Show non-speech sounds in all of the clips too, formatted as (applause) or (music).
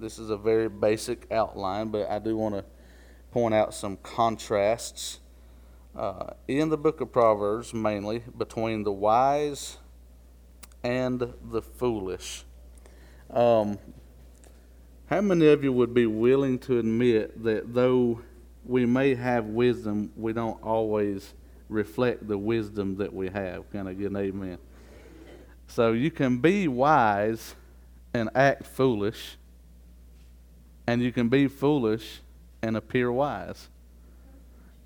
this is a very basic outline, but I do want to point out some contrasts uh, in the book of Proverbs, mainly between the wise and the foolish. Um, how many of you would be willing to admit that though we may have wisdom, we don't always reflect the wisdom that we have? Can I get an amen? So you can be wise and act foolish, and you can be foolish and appear wise.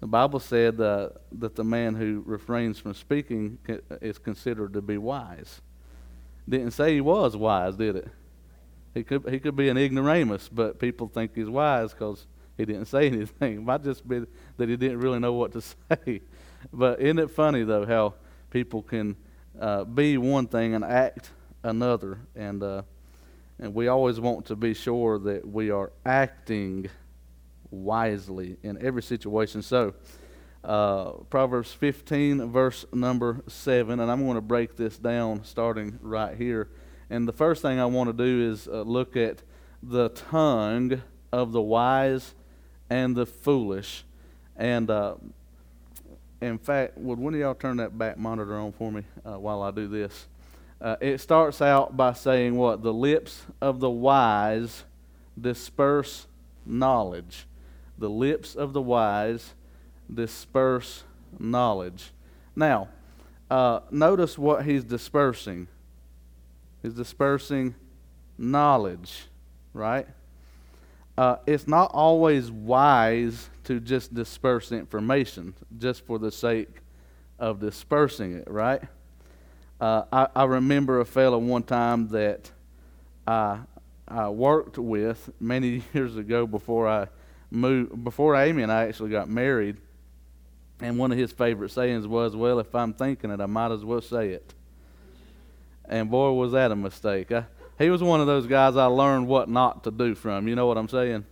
The Bible said uh, that the man who refrains from speaking is considered to be wise. Didn't say he was wise, did it? He could he could be an ignoramus, but people think he's wise because he didn't say (laughs) anything. It might just be that he didn't really know what to (laughs) say. But isn't it funny though how people can uh, be one thing and act another, and uh, and we always want to be sure that we are acting wisely in every situation. So. Uh, Proverbs 15, verse number 7, and I'm going to break this down starting right here. And the first thing I want to do is uh, look at the tongue of the wise and the foolish. And uh, in fact, would one of y'all turn that back monitor on for me uh, while I do this? Uh, it starts out by saying what? The lips of the wise disperse knowledge. The lips of the wise disperse knowledge. Now, uh, notice what he's dispersing He's dispersing knowledge, right? Uh, it's not always wise to just disperse information just for the sake of dispersing it, right? Uh, I, I, remember a fellow one time that I, I worked with many (laughs) years ago before I moved, before Amy and I actually got married. And one of his favorite sayings was, Well, if I'm thinking it, I might as well say it. And boy, was that a mistake. I, he was one of those guys I learned what not to do from. You know what I'm saying?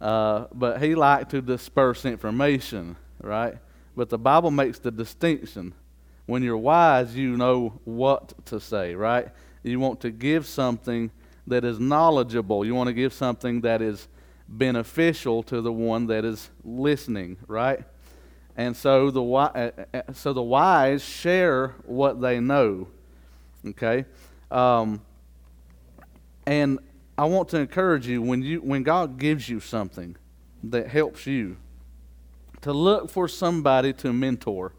Uh, but he liked to disperse information, right? But the Bible makes the distinction. When you're wise, you know what to say, right? You want to give something that is knowledgeable. You want to give something that is beneficial to the one that is listening, right? And so the uh, uh, so the wise share what they know. Okay? Um, and I want to encourage you when, you when God gives you something that helps you, to look for somebody to mentor.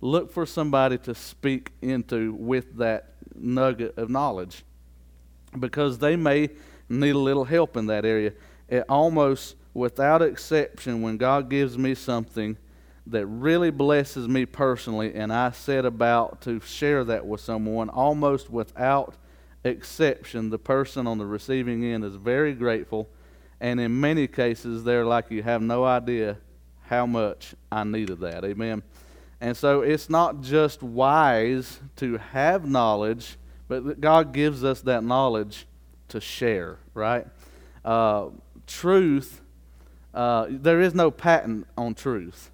Look for somebody to speak into with that nugget of knowledge because they may need a little help in that area. It almost without exception, when God gives me something, that really blesses me personally, and I set about to share that with someone almost without exception. The person on the receiving end is very grateful, and in many cases, they're like, You have no idea how much I needed that. Amen. And so it's not just wise to have knowledge, but God gives us that knowledge to share, right? Uh, truth, uh, there is no patent on truth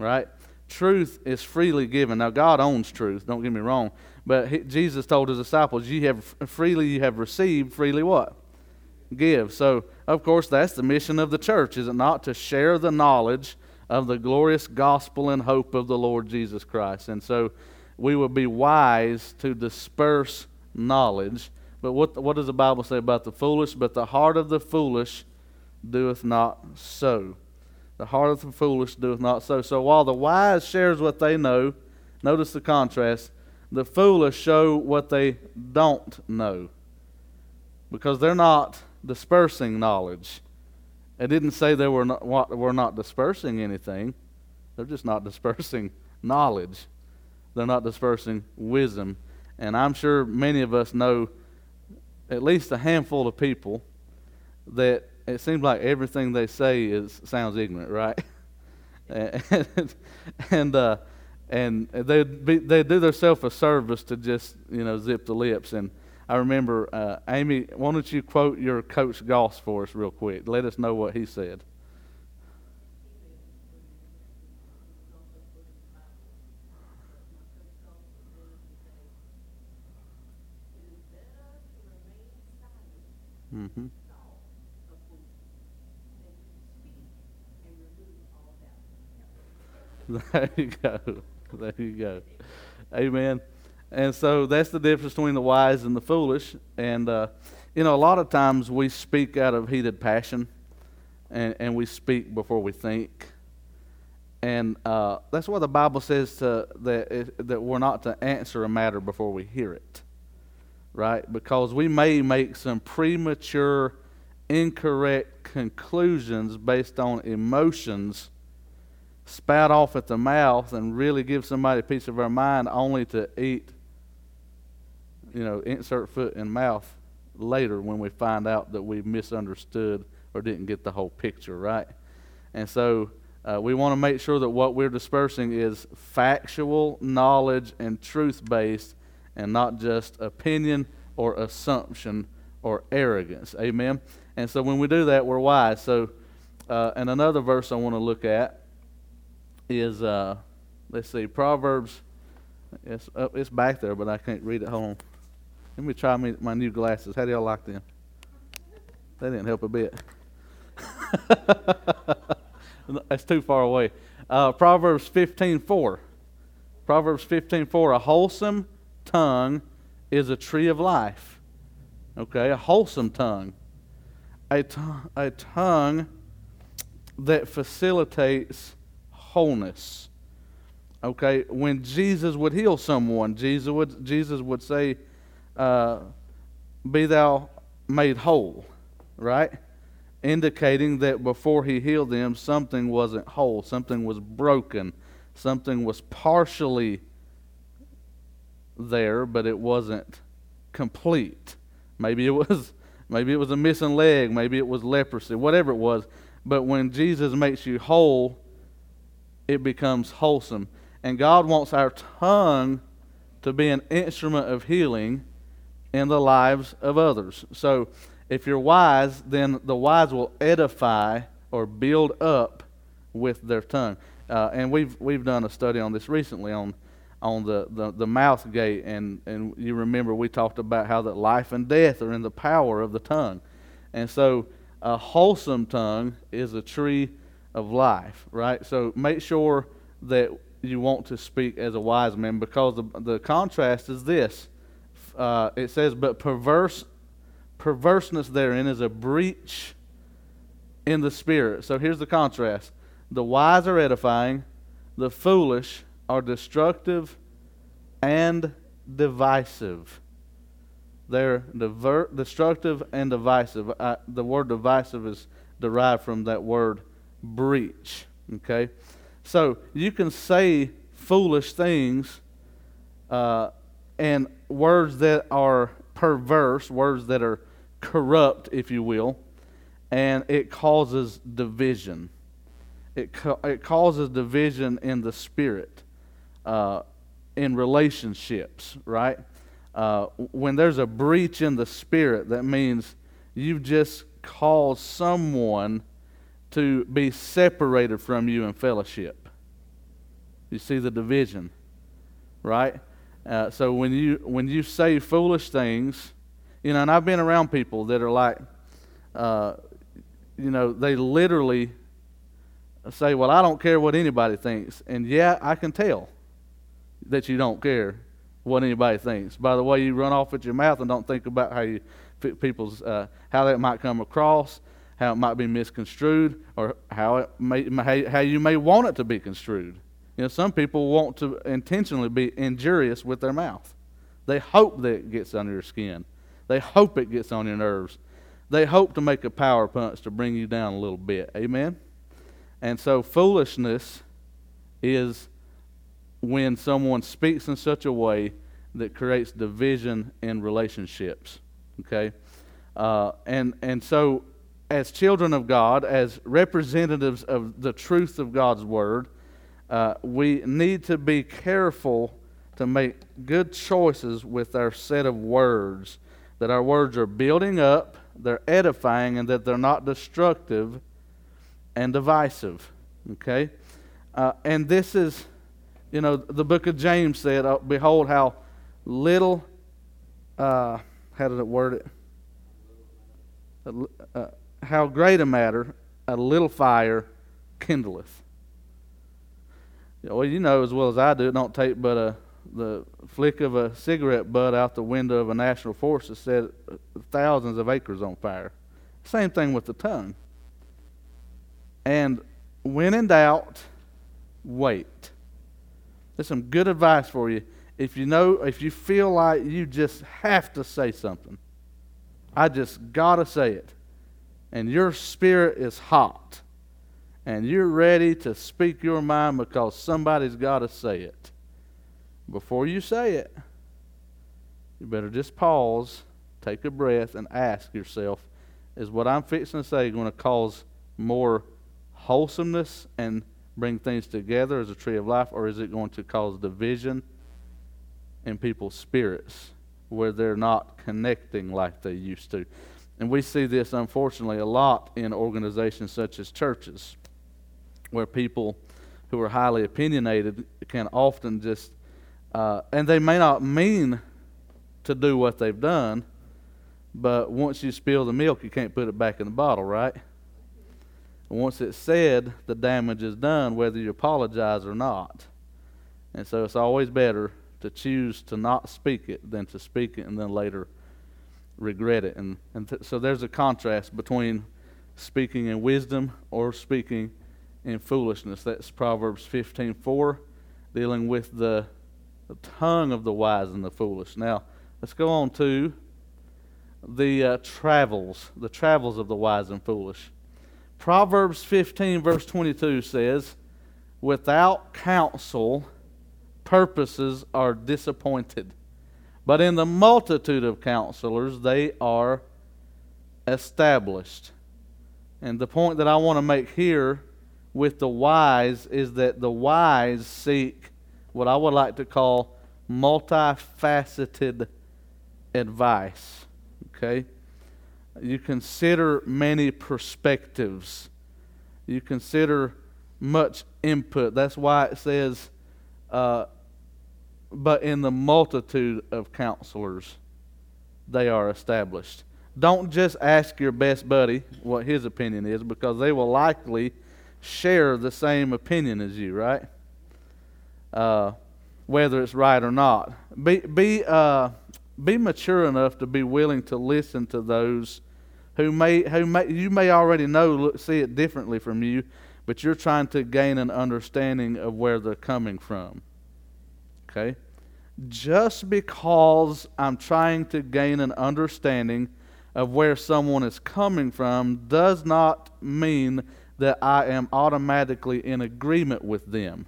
right? Truth is freely given. Now, God owns truth, don't get me wrong. But he, Jesus told his disciples, You have freely you have received, freely what? Give. So, of course, that's the mission of the church, is it not? To share the knowledge of the glorious gospel and hope of the Lord Jesus Christ. And so we would be wise to disperse knowledge. But what, what does the Bible say about the foolish? But the heart of the foolish doeth not so. The heart of the foolish doeth not so. So while the wise shares what they know, notice the contrast, the foolish show what they don't know. Because they're not dispersing knowledge. It didn't say they were not, were not dispersing anything. They're just not (laughs) dispersing knowledge. They're not dispersing wisdom. And I'm sure many of us know at least a handful of people that it seems like everything they say is sounds ignorant, right? and (laughs) and, uh, and they they do themselves a service to just you know zip the lips. And I remember uh, Amy. Why don't you quote your coach Goss for us real quick? Let us know what he said. Mm-hmm. There you go. There you go. Amen. And so that's the difference between the wise and the foolish. And, uh, you know, a lot of times we speak out of heated passion and, and we speak before we think. And uh, that's why the Bible says to, that, that we're not to answer a matter before we hear it, right? Because we may make some premature, incorrect conclusions based on emotions spout off at the mouth and really give somebody a piece of our mind only to eat, you know, insert foot and mouth later when we find out that we misunderstood or didn't get the whole picture, right? And so uh, we want to make sure that what we're dispersing is factual knowledge and truth based and not just opinion or assumption or arrogance. Amen? And so when we do that, we're wise. So, uh, and another verse I want to look at is, uh, let's see, Proverbs. It's, it's back there, but I can't read it. Hold on. Let me try me, my new glasses. How do y'all like them? They didn't help a bit. (laughs) That's too far away. Uh, Proverbs 15:4. Proverbs 15:4. A wholesome tongue is a tree of life. Okay, a wholesome tongue. A, t- a tongue that facilitates wholeness. Okay, when Jesus would heal someone, Jesus would Jesus would say, uh, "Be thou made whole," right? indicating that before he healed them, something wasn't whole, something was broken, something was partially there, but it wasn't complete. Maybe it was maybe it was a missing leg, maybe it was leprosy, whatever it was. But when Jesus makes you whole, it becomes wholesome. And God wants our tongue to be an instrument of healing in the lives of others. So if you're wise, then the wise will edify or build up with their tongue. Uh, and we've we've done a study on this recently on on the, the, the mouth gate and, and you remember we talked about how that life and death are in the power of the tongue. And so a wholesome tongue is a tree of life, right? So make sure that you want to speak as a wise man because the, the contrast is this. Uh, it says, but perverse perverseness therein is a breach in the spirit. So here's the contrast the wise are edifying, the foolish are destructive and divisive. They're diver- destructive and divisive. I, the word divisive is derived from that word breach. Okay? So you can say foolish things uh, and words that are perverse, words that are corrupt, if you will, and it causes division. It, it causes division in the spirit, uh, in relationships, right? Uh, when there's a breach in the spirit, that means you've just caused someone to be separated from you in fellowship. You see the division, right? Uh, so when you when you say foolish things, you know, and I've been around people that are like, uh, you know, they literally say, Well, I don't care what anybody thinks. And yeah, I can tell that you don't care what anybody thinks by the way you run off at your mouth and don't think about how you people's uh, how that might come across how it might be misconstrued or how it may how you may want it to be construed you know some people want to intentionally be injurious with their mouth they hope that it gets under your skin they hope it gets on your nerves. They hope to make a power punch to bring you down a little bit. Amen? And so, foolishness is when someone speaks in such a way that creates division in relationships. Okay? Uh, and, and so, as children of God, as representatives of the truth of God's Word, uh, we need to be careful to make good choices with our set of words that our words are building up, they're edifying, and that they're not destructive and divisive. Okay? Uh, and this is, you know, the book of James said, oh, Behold, how little, uh, how did it word it? Uh, how great a matter a little fire kindleth. Well, you know as well as I do, it don't take but a the flick of a cigarette butt out the window of a national forest to set thousands of acres on fire. Same thing with the tongue. And when in doubt, wait. There's some good advice for you. If you know, if you feel like you just have to say something, I just gotta say it, and your spirit is hot, and you're ready to speak your mind because somebody's got to say it. Before you say it, you better just pause, take a breath, and ask yourself is what I'm fixing to say going to cause more wholesomeness and bring things together as a tree of life, or is it going to cause division in people's spirits where they're not connecting like they used to? And we see this, unfortunately, a lot in organizations such as churches, where people who are highly opinionated can often just, uh, and they may not mean to do what they've done, but once you spill the milk, you can't put it back in the bottle, right? once it's said, the damage is done, whether you apologize or not. And so it's always better to choose to not speak it than to speak it and then later regret it. And, and th- so there's a contrast between speaking in wisdom or speaking in foolishness. That's Proverbs 15:4, dealing with the, the tongue of the wise and the foolish. Now, let's go on to the uh, travels, the travels of the wise and foolish. Proverbs 15, verse 22 says, Without counsel, purposes are disappointed. But in the multitude of counselors, they are established. And the point that I want to make here with the wise is that the wise seek what I would like to call multifaceted advice. Okay? You consider many perspectives. You consider much input. That's why it says, uh, but in the multitude of counselors, they are established. Don't just ask your best buddy what his opinion is because they will likely share the same opinion as you, right? Uh, whether it's right or not. Be, be, uh, be mature enough to be willing to listen to those who may, who may you may already know look, see it differently from you, but you're trying to gain an understanding of where they're coming from. Okay? Just because I'm trying to gain an understanding of where someone is coming from does not mean that I am automatically in agreement with them.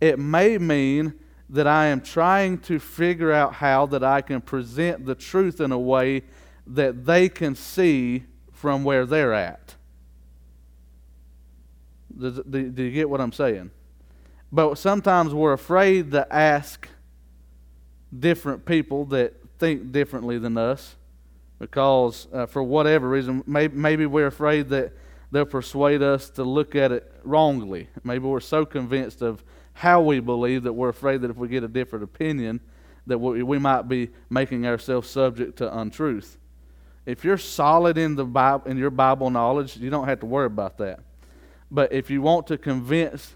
It may mean that I am trying to figure out how that I can present the truth in a way that they can see from where they're at. Do, do, do, you get what I'm saying? But sometimes we're afraid to ask different people that think differently than us because, uh, for whatever reason, maybe, maybe we're afraid that they'll persuade us to look at it wrongly. Maybe we're so convinced of how we believe that we're afraid that if we get a different opinion, that we, might be making ourselves subject to untruth. If you're solid in the Bible, in your Bible knowledge, you don't have to worry about that. But if you want to convince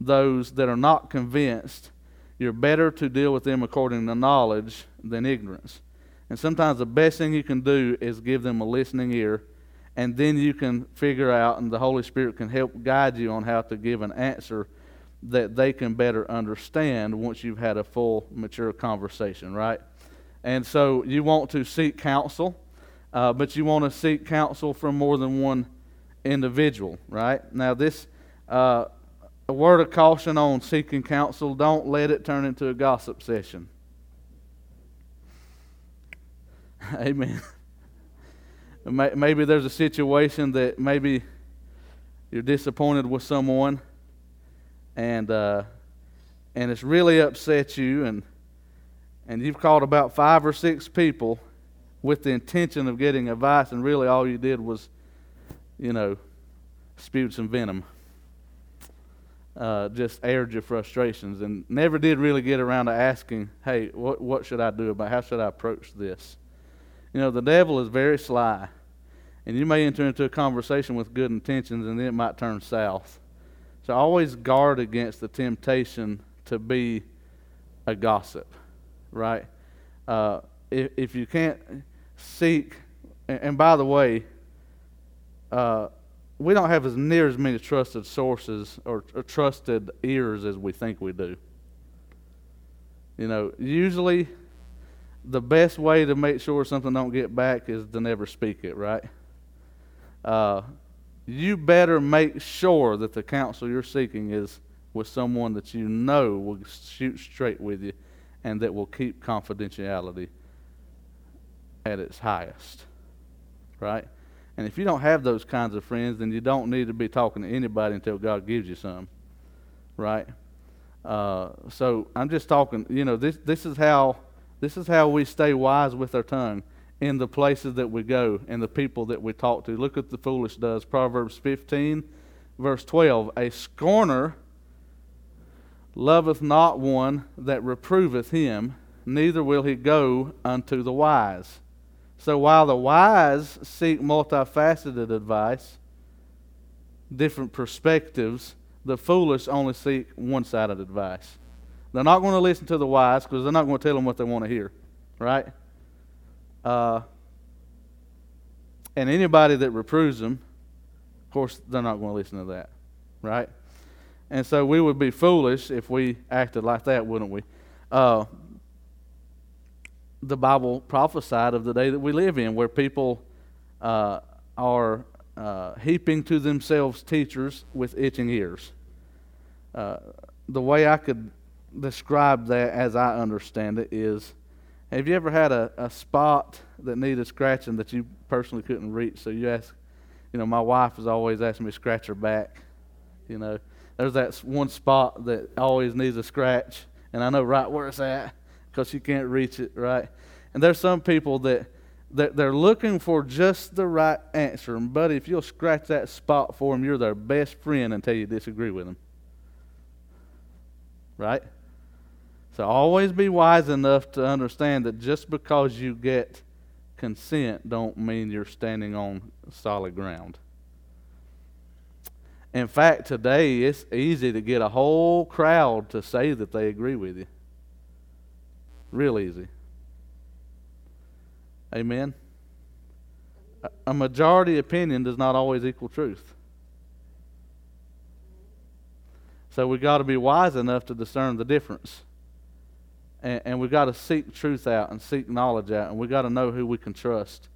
those that are not convinced, you're better to deal with them according to knowledge than ignorance. And sometimes the best thing you can do is give them a listening ear, and then you can figure out, and the Holy Spirit can help guide you on how to give an answer that they can better understand once you've had a full, mature conversation, right? And so you want to seek counsel uh, but you want to seek counsel from more than one individual, right? Now, this uh, a word of caution on seeking counsel don't let it turn into a gossip session. (laughs) Amen. Maybe there's a situation that maybe you're disappointed with someone and uh, and it's really upset you and and you've called about five or six people with the intention of getting advice, and really all you did was, you know, spewed some venom. Uh, just aired your frustrations and never did really get around to asking, hey, what, what should I do about How should I approach this? You know, the devil is very sly. And you may enter into a conversation with good intentions, and then it might turn south. So always guard against the temptation to be a gossip, right? Uh, if, if you can't seek, and, and by the way, uh, we don't have as near as many trusted sources or, or trusted ears as we think we do. You know, usually the best way to make sure something don't get back is to never speak it, right? Uh, you better make sure that the counsel you're seeking is with someone that you know will shoot straight with you and that will keep confidentiality at its highest, right? And if you don't have those kinds of friends, then you don't need to be talking to anybody until God gives you some, right? Uh, so I'm just talking. You know, this this is how this is how we stay wise with our tongue in the places that we go and the people that we talk to. Look what the foolish does. Proverbs 15, verse 12. A scorner loveth not one that reproveth him, neither will he go unto the wise. So while the wise seek multifaceted advice, different perspectives, the foolish only seek one sided advice. They're not going to listen to the wise because they're not going to tell them what they want to hear, right? Uh, and anybody that reproves them, of course, they're not going to listen to that, right? And so we would be foolish if we acted like that, wouldn't we? Uh, the Bible prophesied of the day that we live in, where people uh, are uh, heaping to themselves teachers with itching ears. Uh, the way I could describe that, as I understand it, is have you ever had a, a spot that needed scratching that you personally couldn't reach? So you ask, you know, my wife has always asked me to scratch her back. You know, there's that one spot that always needs a scratch, and I know right where it's at because you can't reach it, right? And there's some people that, that they're looking for just the right answer. And, buddy, if you'll scratch that spot for them, you're their best friend until you disagree with them. Right? So always be wise enough to understand that just because you get consent don't mean you're standing on solid ground. In fact, today it's easy to get a whole crowd to say that they agree with you. Real easy. Amen. A majority opinion does not always equal truth. So we've got to be wise enough to discern the difference. And, and we've got to seek truth out and seek knowledge out. And we've got to know who we can trust.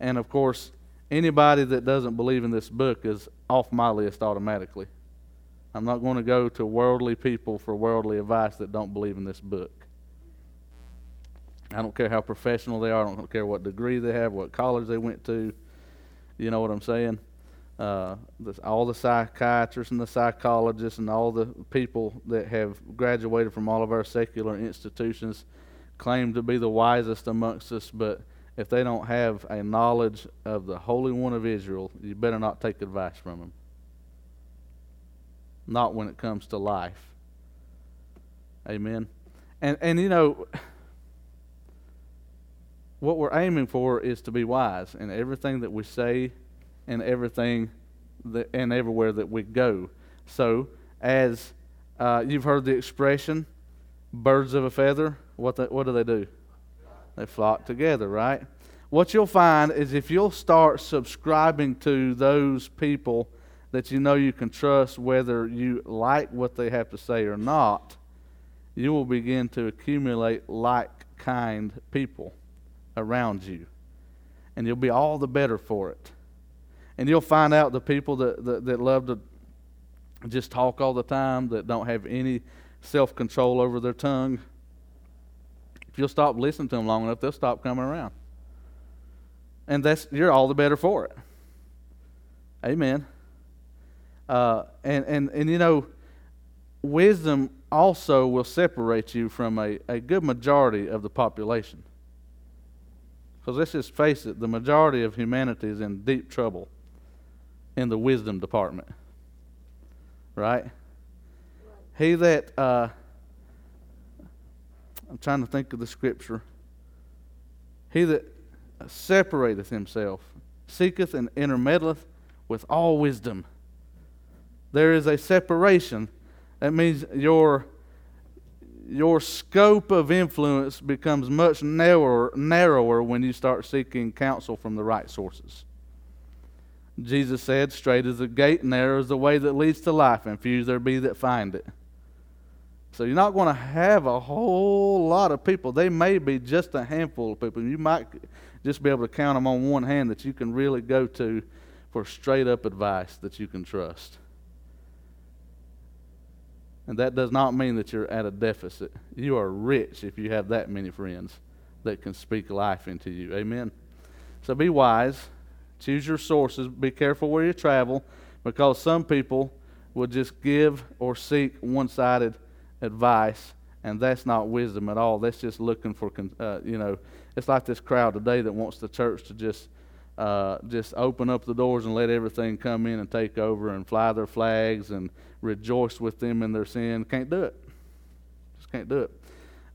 And of course, anybody that doesn't believe in this book is off my list automatically. I'm not going to go to worldly people for worldly advice that don't believe in this book. I don't care how professional they are. I don't care what degree they have, what college they went to. You know what I'm saying? Uh, all the psychiatrists and the psychologists and all the people that have graduated from all of our secular institutions claim to be the wisest amongst us, but if they don't have a knowledge of the Holy One of Israel, you better not take advice from them. Not when it comes to life. Amen. And and you know what we're aiming for is to be wise in everything that we say and everything that, and everywhere that we go. So, as uh, you've heard the expression, birds of a feather, what, what do they do? They flock together, right? What you'll find is if you'll start subscribing to those people that you know you can trust, whether you like what they have to say or not, you will begin to accumulate like kind people around you. And you'll be all the better for it. And you'll find out the people that, that, that love to just talk all the time, that don't have any self control over their tongue. If you'll stop listening to them long enough, they'll stop coming around. And that's you're all the better for it. Amen. Uh, and, and, and you know, wisdom also will separate you from a, a good majority of the population. Because let's just face it, the majority of humanity is in deep trouble in the wisdom department. Right? He that, uh, I'm trying to think of the scripture. He that separateth himself, seeketh and intermeddleth with all wisdom. There is a separation. That means your your scope of influence becomes much narrower, narrower when you start seeking counsel from the right sources. Jesus said, Straight is the gate, and narrow is the way that leads to life, and few there be that find it. So you're not going to have a whole lot of people. They may be just a handful of people. You might just be able to count them on one hand that you can really go to for straight up advice that you can trust. And that does not mean that you're at a deficit. You are rich if you have that many friends that can speak life into you. Amen. So be wise. Choose your sources. Be careful where you travel because some people will just give or seek one sided advice, and that's not wisdom at all. That's just looking for, uh, you know, it's like this crowd today that wants the church to just uh, just open up the doors and let everything come in and take over and fly their flags and rejoice with them in their sin. Can't do it. Just can't do it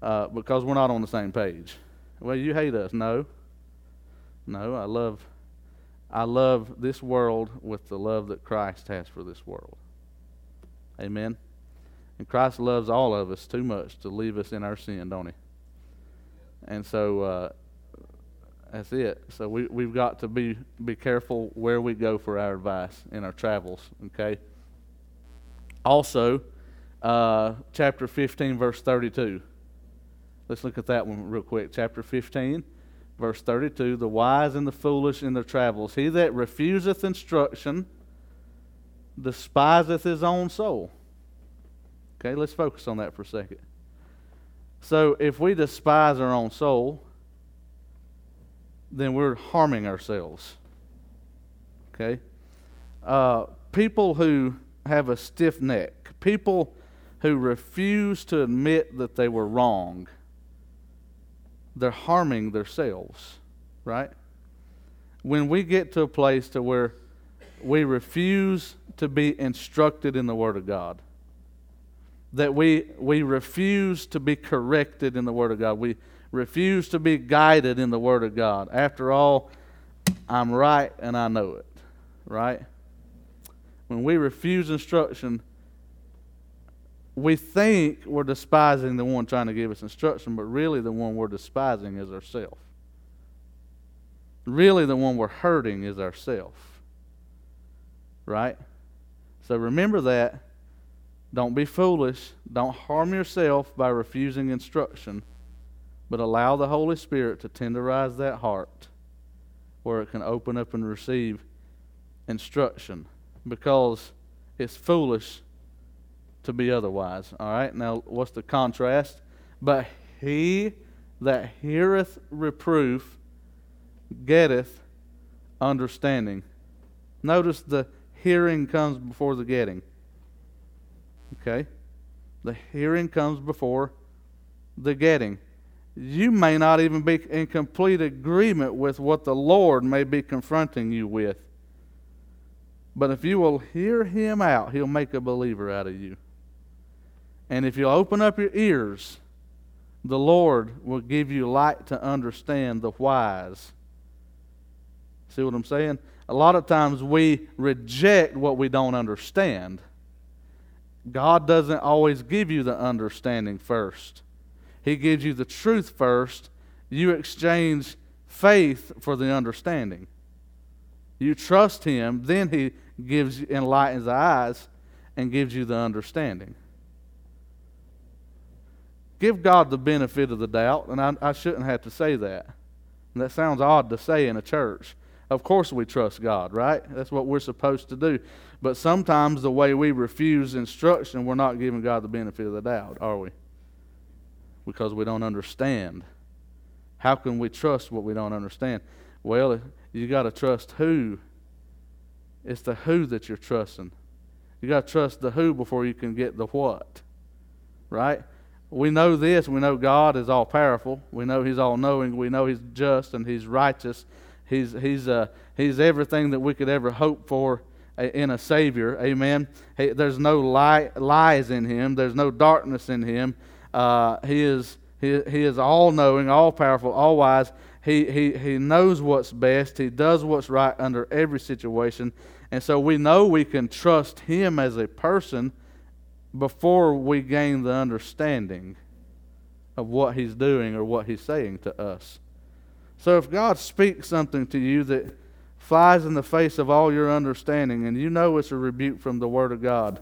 uh, because we're not on the same page. Well, you hate us. No. No, I love, I love this world with the love that Christ has for this world. Amen. And Christ loves all of us too much to leave us in our sin, don't he? And so uh, that's it. So we, we've got to be, be careful where we go for our advice in our travels, okay? Also, uh, chapter 15, verse 32. Let's look at that one real quick. Chapter 15, verse 32 The wise and the foolish in their travels. He that refuseth instruction despiseth his own soul. Okay, let's focus on that for a second. So, if we despise our own soul, then we're harming ourselves. Okay? Uh, people who have a stiff neck, people who refuse to admit that they were wrong, they're harming themselves, right? When we get to a place to where we refuse to be instructed in the Word of God, that we, we refuse to be corrected in the Word of God, we refuse to be guided in the Word of God. After all, I'm right and I know it, right? When we refuse instruction, we think we're despising the one trying to give us instruction, but really the one we're despising is ourselves. Really, the one we're hurting is ourselves. Right? So remember that. Don't be foolish. Don't harm yourself by refusing instruction, but allow the Holy Spirit to tenderize that heart where it can open up and receive instruction because it's foolish to be otherwise. All right, now what's the contrast? But he that heareth reproof getteth understanding. Notice the hearing comes before the getting. Okay? The hearing comes before the getting. You may not even be in complete agreement with what the Lord may be confronting you with. But if you will hear him out, he'll make a believer out of you. And if you'll open up your ears, the Lord will give you light to understand the whys. See what I'm saying? A lot of times we reject what we don't understand. God doesn't always give you the understanding first, He gives you the truth first. You exchange faith for the understanding. You trust Him, then He gives enlightens the eyes and gives you the understanding. Give God the benefit of the doubt, and I, I shouldn't have to say that. And that sounds odd to say in a church. Of course, we trust God, right? That's what we're supposed to do. But sometimes the way we refuse instruction, we're not giving God the benefit of the doubt, are we? Because we don't understand. How can we trust what we don't understand? Well, you got to trust who it's the who that you're trusting. You got to trust the who before you can get the what. Right? We know this. We know God is all powerful. We know He's all knowing. We know He's just and He's righteous. He's, he's, uh, he's everything that we could ever hope for in a Savior. Amen. He, there's no lie, lies in Him, there's no darkness in Him. Uh, he, is, he, he is all knowing, all powerful, all wise. He, he, he knows what's best. He does what's right under every situation. And so we know we can trust Him as a person before we gain the understanding of what He's doing or what He's saying to us. So if God speaks something to you that flies in the face of all your understanding and you know it's a rebuke from the Word of God,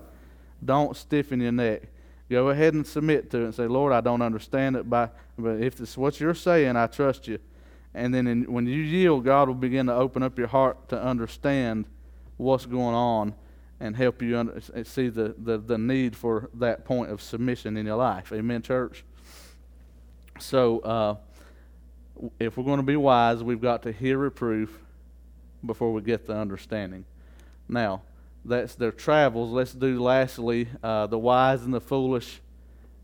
don't stiffen your neck. Go ahead and submit to it and say, Lord, I don't understand it, by, but if it's what you're saying, I trust you. And then in, when you yield, God will begin to open up your heart to understand what's going on and help you under, see the, the, the need for that point of submission in your life. Amen, church? So, uh, if we're going to be wise, we've got to hear reproof before we get the understanding. Now, that's their travels. Let's do lastly uh, the wise and the foolish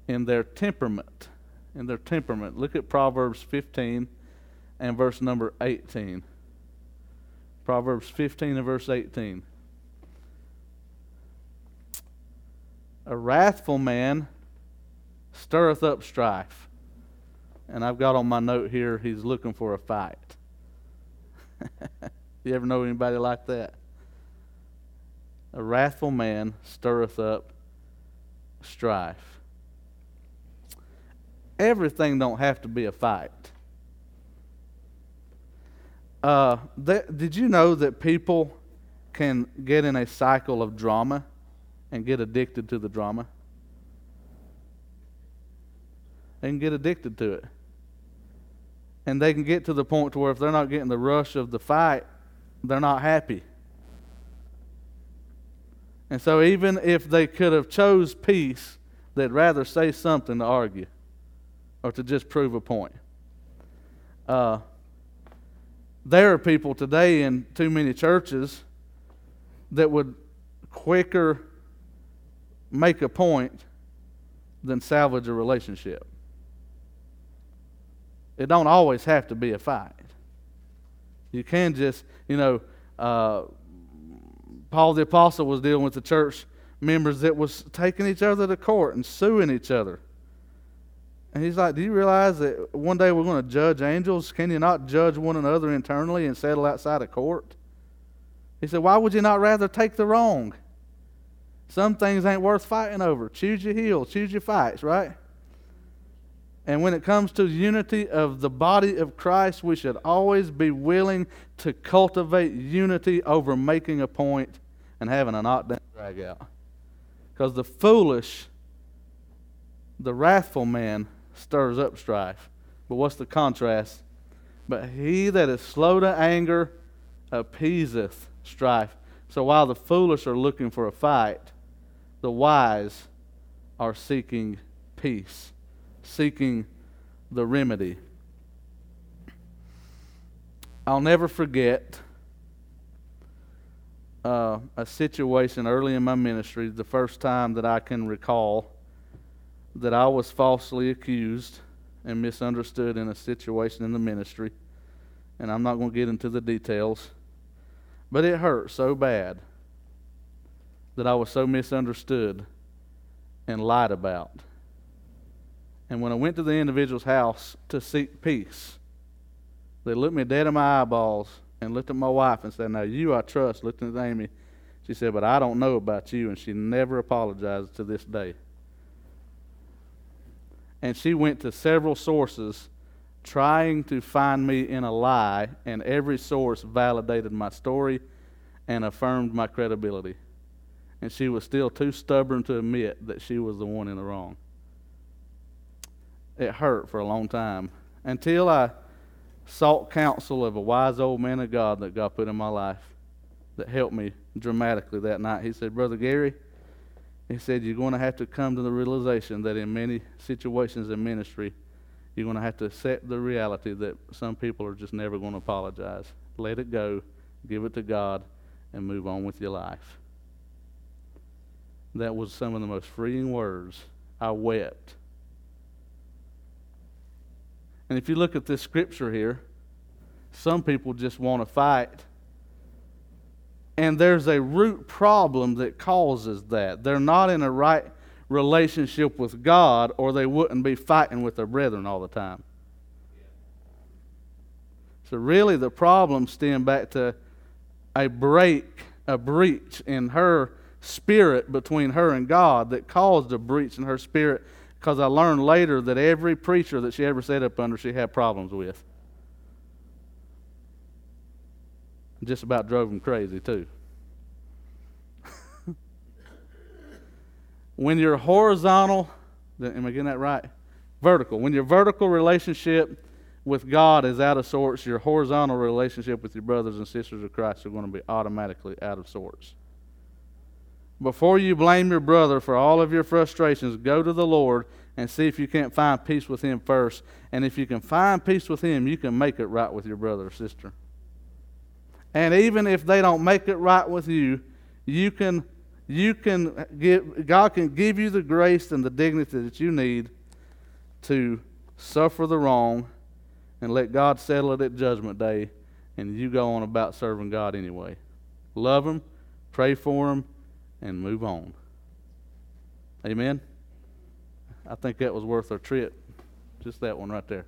in their temperament. In their temperament. Look at Proverbs 15 and verse number 18. Proverbs 15 and verse 18. A wrathful man stirreth up strife. And I've got on my note here, he's looking for a fight. (laughs) you ever know anybody like that? A wrathful man stirreth up strife. Everything don't have to be a fight. Uh, did you know that people can get in a cycle of drama and get addicted to the drama? They can get addicted to it. And they can get to the point to where if they're not getting the rush of the fight, they're not happy. And so even if they could have chose peace, they'd rather say something to argue or to just prove a point. Uh, there are people today in too many churches that would quicker make a point than salvage a relationship. It don't always have to be a fight. You can just, you know, uh, Paul the Apostle was dealing with the church members that was taking each other to court and suing each other. And he's like, Do you realize that one day we're going to judge angels? Can you not judge one another internally and settle outside of court? He said, Why would you not rather take the wrong? Some things ain't worth fighting over. Choose your heels, choose your fights, right? And when it comes to unity of the body of Christ, we should always be willing to cultivate unity over making a point and having a knockdown drag out. Because the foolish, the wrathful man stirs up strife. But what's the contrast? But he that is slow to anger appeaseth strife. So while the foolish are looking for a fight, the wise are seeking peace, seeking the remedy. I'll never forget uh, a situation early in my ministry, the first time that I can recall that I was falsely accused and misunderstood in a situation in the ministry. And I'm not going to get into the details. But it hurt so bad that I was so misunderstood and lied about. And when I went to the individual's house to seek peace, they looked me dead in my eyeballs and looked at my wife and said, Now you I trust. Looked at Amy. She said, But I don't know about you. And she never apologized to this day. And she went to several sources trying to find me in a lie, and every source validated my story and affirmed my credibility. And she was still too stubborn to admit that she was the one in the wrong. It hurt for a long time until I sought counsel of a wise old man of God that God put in my life that helped me dramatically that night. He said, Brother Gary, he said, you're going to have to come to the realization that in many situations in ministry, you're going to have to accept the reality that some people are just never going to apologize. Let it go, give it to God, and move on with your life. That was some of the most freeing words. I wept and if you look at this scripture here, some people just want to fight. And there's a root problem that causes that. They're not in a right relationship with God, or they wouldn't be fighting with their brethren all the time. So, really, the problem stemmed back to a break, a breach in her spirit between her and God that caused a breach in her spirit. Because I learned later that every preacher that she ever sat up under, she had problems with. Just about drove them crazy, too. (laughs) when you're horizontal, am I getting that right? Vertical. When your vertical relationship with God is out of sorts, your horizontal relationship with your brothers and sisters of Christ are going to be automatically out of sorts. Before you blame your brother for all of your frustrations, go to the Lord and see if you can't find peace with him first. And if you can find peace with him, you can make it right with your brother or sister. And even if they don't make it right with you, you can you can give God can give you the grace and the dignity that you need to suffer the wrong and let God settle it at judgment day and you go on about serving God anyway. Love him, pray for him and move on. Amen. I think that was worth our trip. Just that one right there.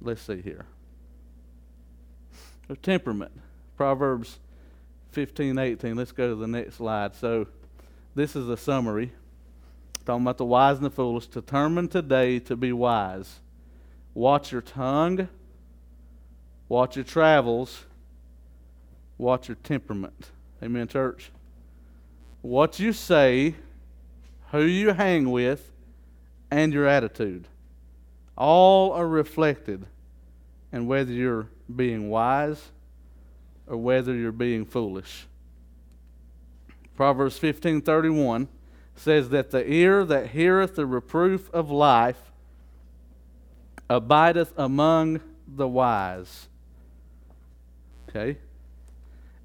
Let's see here. Temperament. Proverbs 15, 18. Let's go to the next slide. So, this is a summary talking about the wise and the foolish. Determine today to be wise. Watch your tongue, watch your travels, watch your temperament. Amen, church. What you say, who you hang with, and your attitude. All are reflected in whether you're being wise or whether you're being foolish. Proverbs 15:31 says that the ear that heareth the reproof of life abideth among the wise. Okay?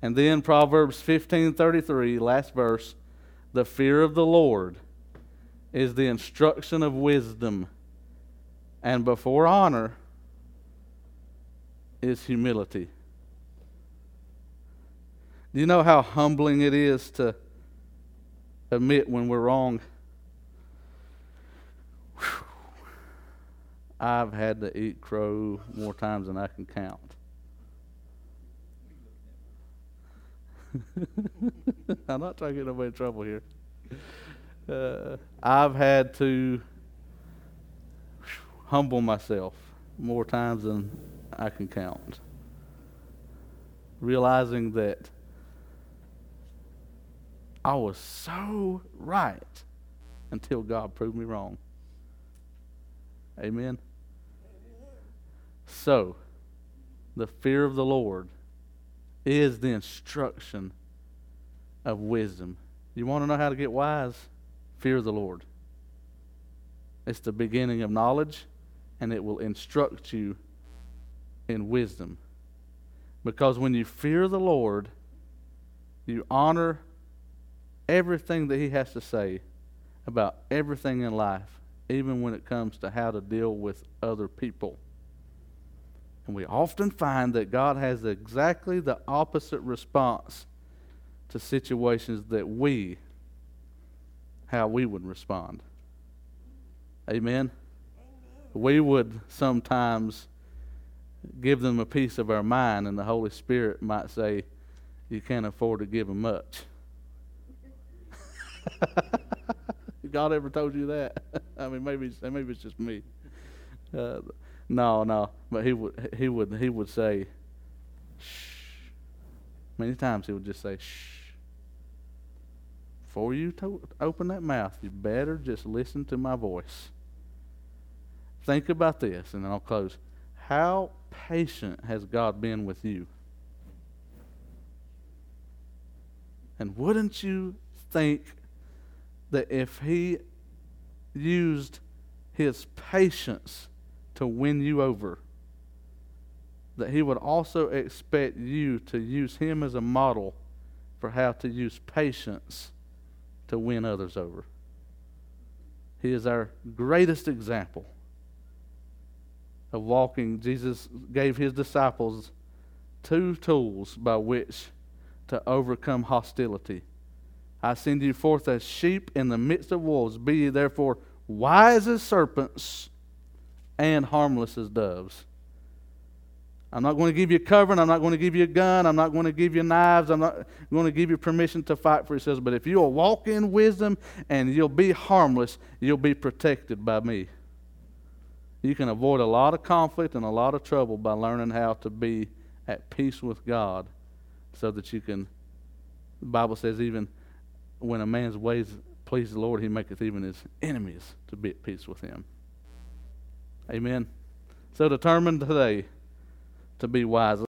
And then Proverbs 15:33, last verse, the fear of the Lord is the instruction of wisdom, and before honor is humility. Do you know how humbling it is to admit when we're wrong? Whew. I've had to eat crow more times than I can count. (laughs) I'm not trying to get nobody in trouble here. Uh, I've had to humble myself more times than I can count. Realizing that I was so right until God proved me wrong. Amen. So, the fear of the Lord is the instruction of wisdom. You want to know how to get wise? Fear the Lord. It's the beginning of knowledge, and it will instruct you in wisdom. Because when you fear the Lord, you honor everything that He has to say about everything in life, even when it comes to how to deal with other people. And we often find that God has exactly the opposite response to situations that we, how we would respond. Amen? We would sometimes give them a piece of our mind, and the Holy Spirit might say, You can't afford to give them much. (laughs) God ever told you that? (laughs) I mean, maybe maybe it's just me. Uh, no, no, but he would he would he would say, "Shh." Many times he would just say, "Shh." Before you to open that mouth, you better just listen to my voice. Think about this, and then I'll close. How patient has God been with you? And wouldn't you think that if He used His patience to win you over, that He would also expect you to use Him as a model for how to use patience to win others over. He is our greatest example of walking. Jesus gave his disciples two tools by which to overcome hostility. I send you forth as sheep in the midst of wolves. Be ye therefore wise as serpents and harmless as doves. I'm not going to give you a covering. I'm not going to give you a gun. I'm not going to give you knives. I'm not going to give you permission to fight for yourselves. But if you'll walk in wisdom and you'll be harmless, you'll be protected by me. You can avoid a lot of conflict and a lot of trouble by learning how to be at peace with God so that you can. The Bible says, even when a man's ways please the Lord, he maketh even his enemies to be at peace with him. Amen. So determined today to be wise.